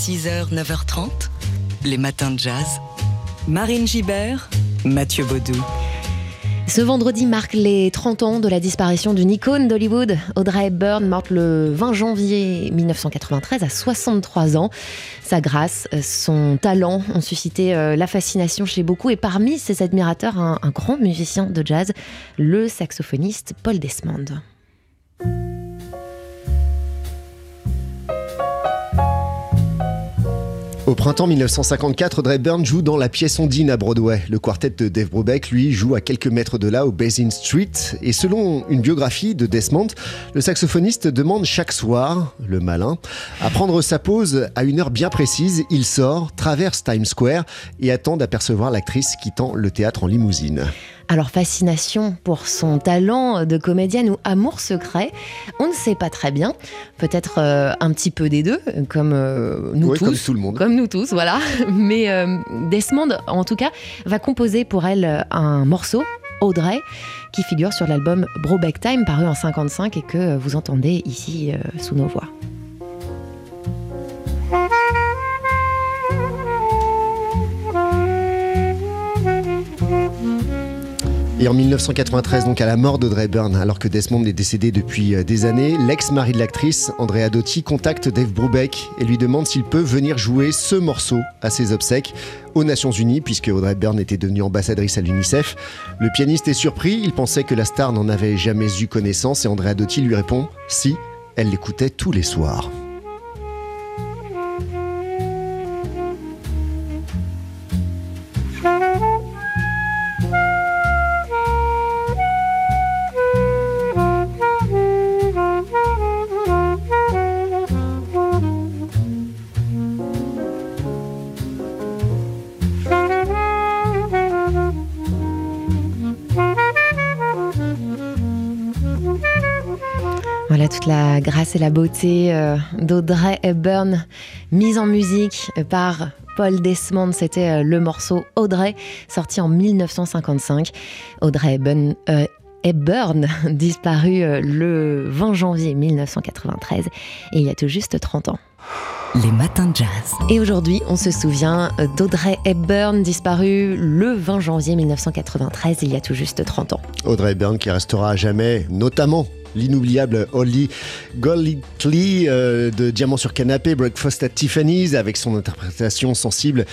6h, 9h30, les matins de jazz. Marine Gibert, Mathieu Baudou. Ce vendredi marque les 30 ans de la disparition d'une icône d'Hollywood. Audrey Hepburn, morte le 20 janvier 1993 à 63 ans. Sa grâce, son talent ont suscité euh, la fascination chez beaucoup et parmi ses admirateurs, un, un grand musicien de jazz, le saxophoniste Paul Desmond. Au printemps 1954, Audrey Byrne joue dans la pièce Ondine à Broadway. Le quartet de Dave Brubeck, lui, joue à quelques mètres de là, au Basin Street. Et selon une biographie de Desmond, le saxophoniste demande chaque soir, le malin, à prendre sa pause à une heure bien précise. Il sort, traverse Times Square et attend d'apercevoir l'actrice quittant le théâtre en limousine. Alors fascination pour son talent de comédienne ou amour secret, on ne sait pas très bien. Peut-être euh, un petit peu des deux, comme euh, nous tous. comme tout le monde. Comme nous tous, voilà. Mais euh, Desmond, en tout cas, va composer pour elle un morceau, Audrey, qui figure sur l'album Brobeck Time, paru en 55 et que vous entendez ici sous nos voix. Et en 1993, donc à la mort d'Audrey Byrne, alors que Desmond est décédé depuis euh, des années, l'ex-mari de l'actrice, Andrea Dotti, contacte Dave Brubeck et lui demande s'il peut venir jouer ce morceau à ses obsèques aux Nations Unies, puisque Audrey Byrne était devenue ambassadrice à l'UNICEF. Le pianiste est surpris, il pensait que la star n'en avait jamais eu connaissance et Andrea Dotti lui répond si, elle l'écoutait tous les soirs. Voilà toute la grâce et la beauté euh, d'Audrey Hepburn, mise en musique par Paul Desmond. C'était euh, le morceau Audrey, sorti en 1955. Audrey Hepburn, euh, Hepburn disparue euh, le 20 janvier 1993, et il y a tout juste 30 ans. Les matins de jazz. Et aujourd'hui, on se souvient d'Audrey Hepburn, disparue le 20 janvier 1993, il y a tout juste 30 ans. Audrey Byrne qui restera à jamais, notamment l'inoubliable Holly Golightly euh, de Diamant sur canapé, Breakfast at Tiffany's, avec son interprétation sensible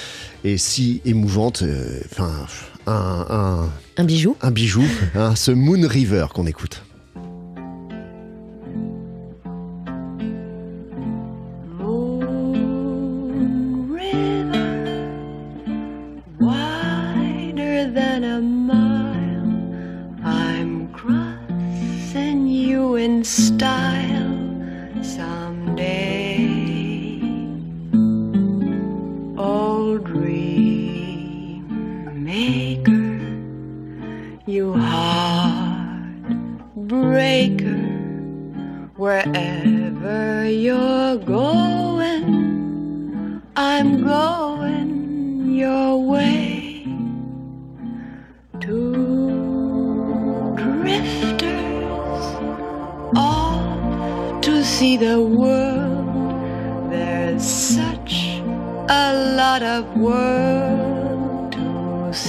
et si émouvante. euh, Enfin, un, un- Un bijou un bijou, hein, ce Moon River qu'on écoute.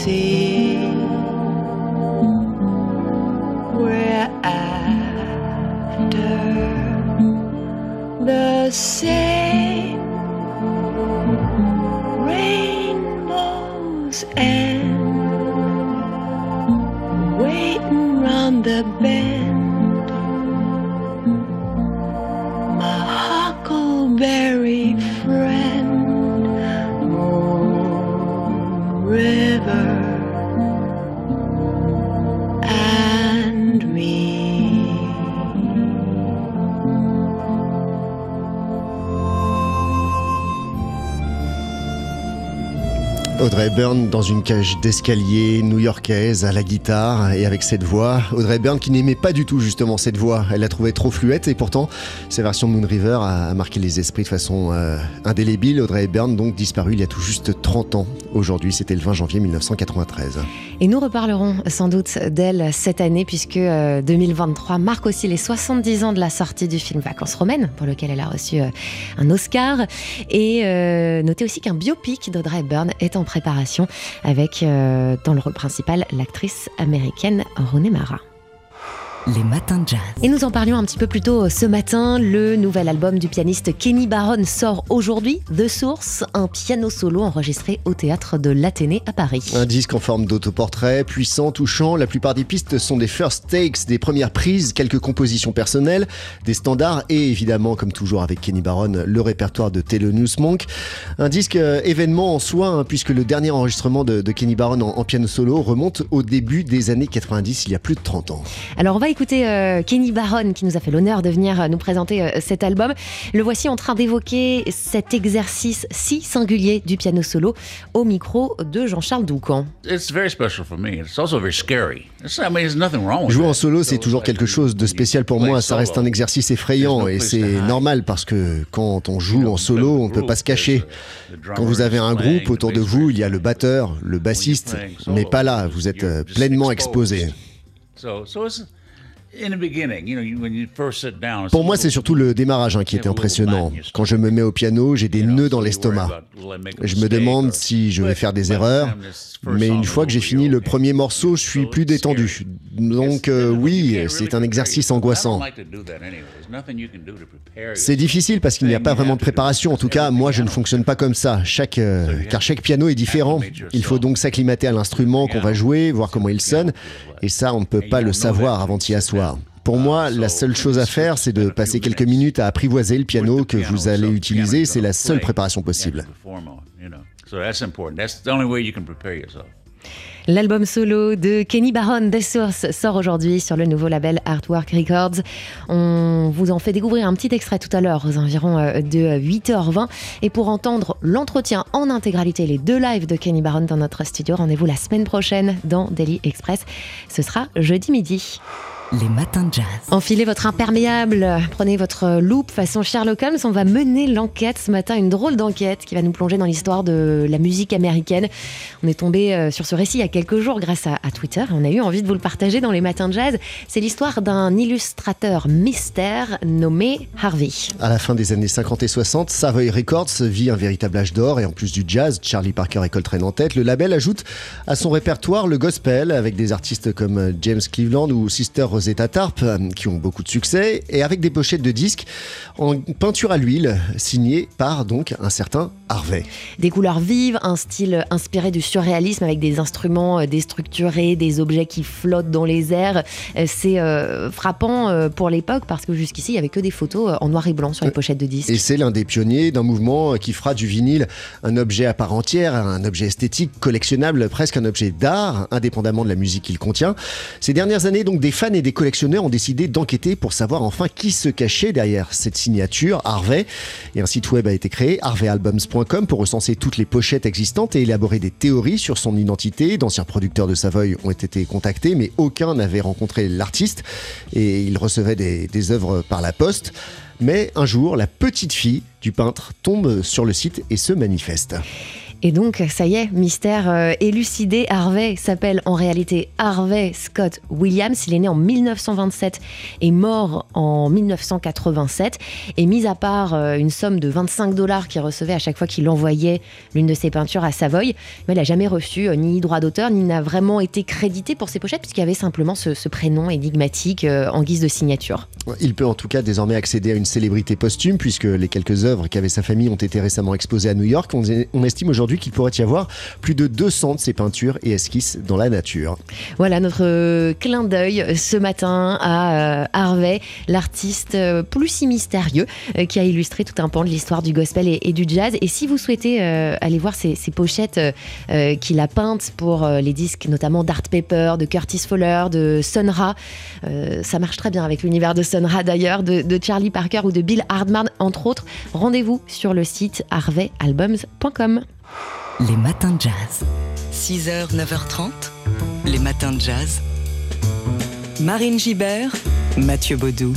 See. We're after the same Audrey Byrne dans une cage d'escalier new-yorkaise à la guitare et avec cette voix. Audrey Byrne qui n'aimait pas du tout justement cette voix. Elle la trouvait trop fluette et pourtant sa version de Moon River a marqué les esprits de façon euh, indélébile. Audrey Byrne donc disparue il y a tout juste 30 ans. Aujourd'hui c'était le 20 janvier 1993. Et nous reparlerons sans doute d'elle cette année puisque 2023 marque aussi les 70 ans de la sortie du film Vacances romaines pour lequel elle a reçu un Oscar. Et notez aussi qu'un biopic d'Audrey Hepburn est en préparation avec dans le rôle principal l'actrice américaine Rooney Mara. Les matins de jazz. Et nous en parlions un petit peu plus tôt ce matin. Le nouvel album du pianiste Kenny Barron sort aujourd'hui. The Source, un piano solo enregistré au théâtre de l'Athénée à Paris. Un disque en forme d'autoportrait, puissant, touchant. La plupart des pistes sont des first takes, des premières prises, quelques compositions personnelles, des standards et évidemment, comme toujours avec Kenny Barron, le répertoire de Thelonious Monk. Un disque euh, événement en soi, hein, puisque le dernier enregistrement de, Kenny Barron en, en, piano solo remonte au début des années 90, il y a plus de 30 ans. Alors on va écouter euh, Kenny Barron qui nous a fait l'honneur de venir euh, nous présenter euh, cet album. Le voici en train d'évoquer cet exercice si singulier du piano solo au micro de Jean-Charles Doucan. Jouer en solo, c'est toujours quelque chose de spécial pour moi. Ça reste un exercice effrayant et c'est normal parce que quand on joue en solo, on ne peut pas se cacher. Quand vous avez un groupe autour de vous, il y a le batteur, le bassiste, mais pas là, vous êtes pleinement exposé. Pour moi, c'est surtout le démarrage hein, qui était impressionnant. Quand je me mets au piano, j'ai des nœuds dans l'estomac. Je me demande si je vais faire des erreurs, mais une fois que j'ai fini le premier morceau, je suis plus détendu. Donc euh, oui, c'est un exercice angoissant. C'est difficile parce qu'il n'y a pas vraiment de préparation. En tout cas, moi, je ne fonctionne pas comme ça. Chaque, euh, car chaque piano est différent. Il faut donc s'acclimater à l'instrument qu'on va jouer, voir comment il sonne. Et ça, on ne peut pas le savoir avant d'y asseoir. Pour moi, la seule chose à faire, c'est de passer quelques minutes à apprivoiser le piano que vous allez utiliser. C'est la seule préparation possible. L'album solo de Kenny Barron, The Source, sort aujourd'hui sur le nouveau label Artwork Records. On vous en fait découvrir un petit extrait tout à l'heure, aux environs euh, de 8h20. Et pour entendre l'entretien en intégralité, les deux lives de Kenny Barron dans notre studio, rendez-vous la semaine prochaine dans Daily Express. Ce sera jeudi midi. Les matins de jazz. Enfilez votre imperméable, prenez votre loupe façon Sherlock Holmes. On va mener l'enquête ce matin, une drôle d'enquête qui va nous plonger dans l'histoire de la musique américaine. On est tombé euh, sur ce récit il y a quelques jours grâce à, Twitter on a eu envie de vous le partager dans les matins de jazz. C'est l'histoire d'un illustrateur mystère nommé Harvey. À la fin des années 50 et 60, Savoy Records vit un véritable âge d'or et en plus du jazz, Charlie Parker et Coltrane en tête, le label ajoute à son répertoire le gospel avec des artistes comme James Cleveland ou Sister Rosetta Tarp, euh, qui ont beaucoup de succès, et avec des pochettes de disques en peinture à l'huile, signées par donc un certain Harvey. Des couleurs vives, un style inspiré du surréalisme avec des instruments euh, déstructurés, des objets qui flottent dans les airs. Euh, c'est frappant pour l'époque parce que jusqu'ici, il n'y avait que des photos en noir et blanc sur les pochettes de disques. Et c'est l'un des pionniers d'un mouvement qui fera du vinyle un objet à part entière, un objet esthétique, collectionnable, presque un objet d'art, indépendamment de la musique qu'il contient. Ces dernières années, donc, des fans et des les collectionneurs ont décidé d'enquêter pour savoir enfin qui se cachait derrière cette signature, Harvey. Et un site web a été créé, harveyalbums.com, pour recenser toutes les pochettes existantes et élaborer des théories sur son identité. D'anciens producteurs de Savoy ont été contactés, mais aucun n'avait rencontré l'artiste et il recevait des, des œuvres par la poste. Mais un jour, la petite fille du peintre tombe sur le site et se manifeste. Et donc, ça y est, mystère euh, élucidé. Harvey s'appelle en réalité Harvey Scott Williams. Il est né en 1927 et mort en 1987. Et mis à part euh, une somme de 25 dollars qu'il recevait à chaque fois qu'il envoyait l'une de ses peintures à Savoy, il n'a jamais reçu euh, ni droit d'auteur, ni n'a vraiment été crédité pour ses pochettes, puisqu'il avait simplement ce, prénom énigmatique en guise de signature. Il peut en tout cas désormais accéder à une célébrité posthume, puisque les quelques œuvres qu'avait sa famille ont été récemment exposées à New York. On estime aujourd'hui qu'il pourrait y avoir plus de 200 de ces peintures et esquisses dans la nature. Voilà notre euh, clin d'œil ce matin à euh, Harvey, l'artiste euh, plus si mystérieux qui a illustré tout un pan de l'histoire du gospel et, du jazz. Et si vous souhaitez aller voir ces, pochettes qu'il a peintes pour les disques notamment d'Art Paper, de Curtis Fowler, de Sun Ra, ça marche très bien avec l'univers de Sun Ra d'ailleurs, de Charlie Parker ou de Bill Hardman entre autres. Rendez-vous sur le site harveyalbums.com. Les matins de jazz. 6h, 9h30. Les matins de jazz. Marine Gibert, Mathieu Baudou.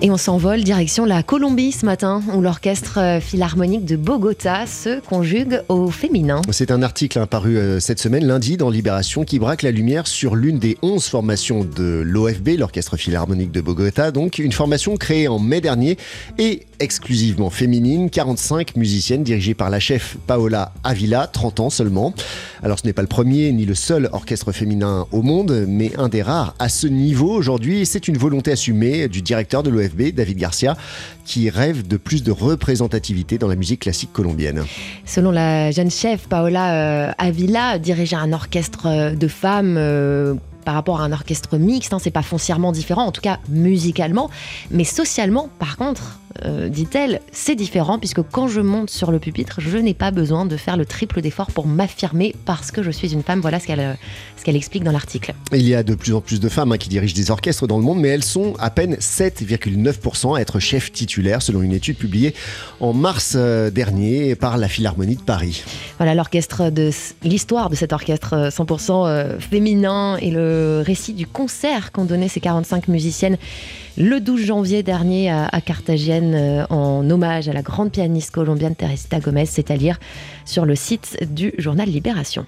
Et on s'envole direction la Colombie ce matin, où l'orchestre philharmonique de Bogota se conjugue au féminin. C'est un article hein, paru euh, cette semaine, lundi, dans Libération, qui braque la lumière sur l'une des 11 formations de l'OFB, l'Orchestre Philharmonique de Bogota. Donc, une formation créée en mai dernier et exclusivement féminine. 45 musiciennes dirigées par la chef Paola Avila, 30 ans seulement. Alors, ce n'est pas le premier ni le seul orchestre féminin au monde, mais un des rares à ce niveau aujourd'hui. C'est une volonté assumée du directeur de l'OFB David Garcia, qui rêve de plus de représentativité dans la musique classique colombienne. Selon la jeune chef Paola euh, Avila, diriger un orchestre euh, de femmes euh, par rapport à un orchestre mixte, hein, c'est pas foncièrement différent, en tout cas musicalement, mais socialement, par contre, euh, dit-elle, c'est différent puisque quand je monte sur le pupitre, je n'ai pas besoin de faire le triple d'effort pour m'affirmer parce que je suis une femme. Voilà ce qu'elle ce qu'elle explique dans l'article. Il y a de plus en plus de femmes hein, qui dirigent des orchestres dans le monde, mais elles sont à peine 7,9% à être chef titulaire, selon une étude publiée en mars euh, dernier par la Philharmonie de Paris. Voilà l'orchestre de l'histoire de cet orchestre 100% euh, féminin et le récit du concert qu'ont donné ces 45 musiciennes le 12 janvier dernier à, à Carthagène euh, en hommage à la grande pianiste colombienne Teresita Gomez, c'est à dire sur le site du journal Libération.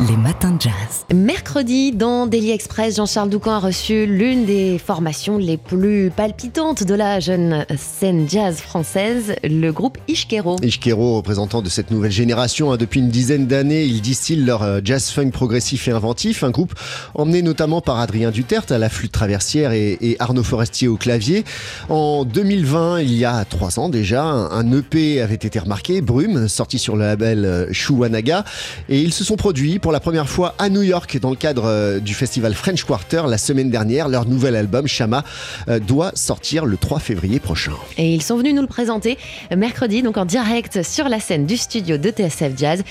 Les matins de jazz. Mercredi, dans Daily Express, Jean-Charles Doucan a reçu l'une des formations les plus palpitantes de la jeune scène jazz française, le groupe Ishkero. Ishkero, représentant de cette nouvelle génération, hein, depuis une dizaine d'années, ils distillent leur euh, jazz funk progressif et inventif, un groupe emmené notamment par Adrien Duterte à la flûte traversière et, et Arnaud Forestier au clavier. En 2020, il y a trois ans déjà, un, EP avait été remarqué, Brume, sorti sur le label euh, Shuanaga, et ils se sont produits pour la première fois à New York dans le cadre euh, du festival French Quarter la semaine dernière. Leur nouvel album, Shama, euh, doit sortir le 3 février prochain. Et ils sont venus nous le présenter mercredi, donc en direct sur la scène du studio de TSF Jazz.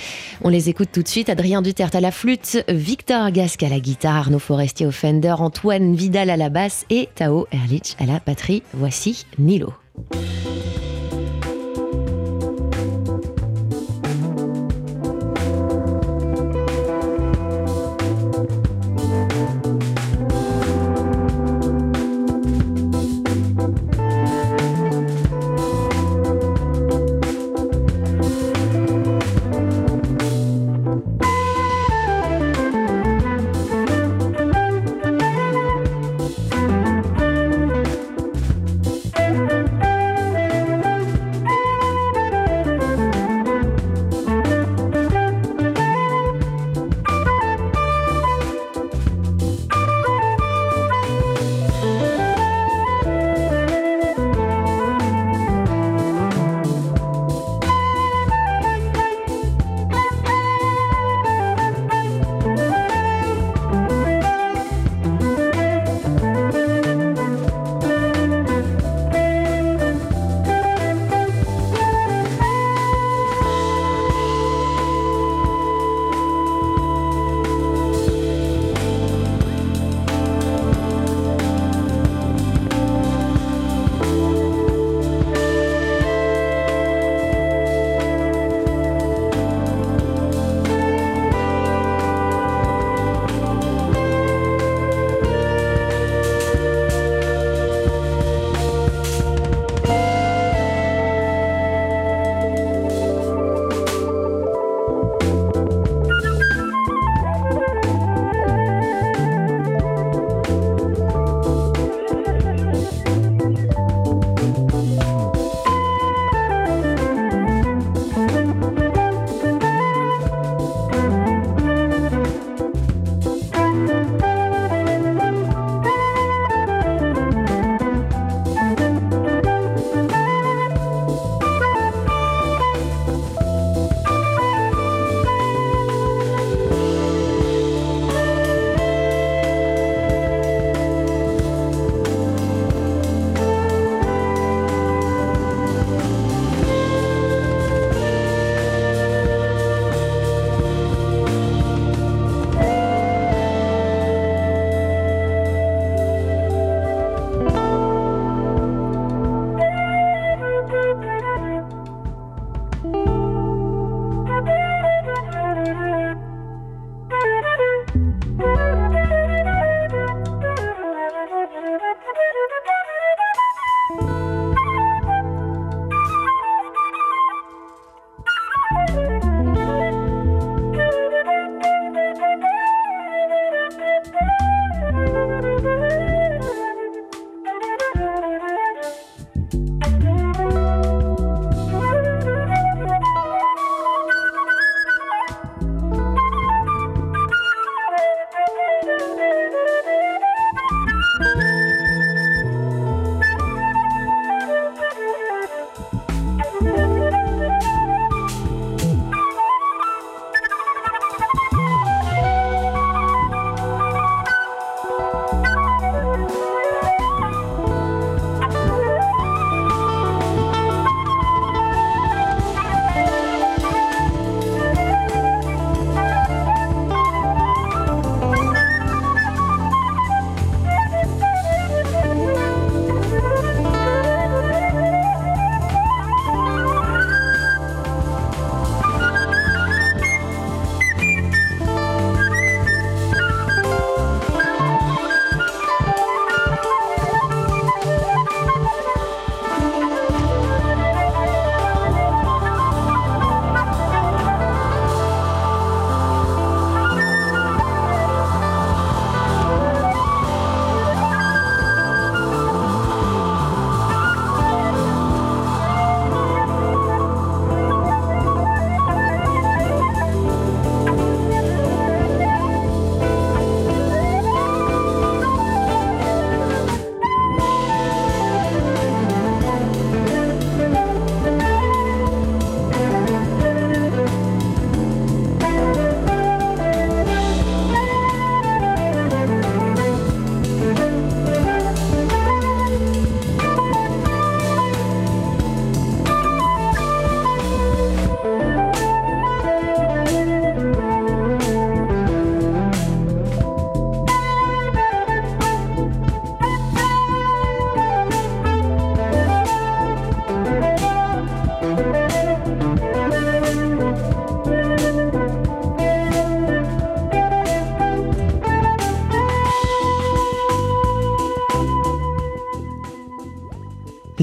On les écoute tout de suite. Adrien Duterte à la flûte, Victor Gasque à la guitare, Arnaud Forestier au Fender, Antoine Vidal à la basse et Tao Erlich à la batterie. Voici Nilo. Thank you.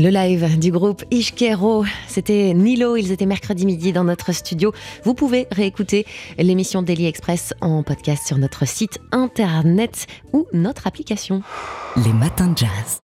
Le live du groupe Ishkero, c'était Nilo, ils étaient mercredi midi dans notre studio. Vous pouvez réécouter l'émission Daily Express en podcast sur notre site internet ou notre application. Les matins de jazz.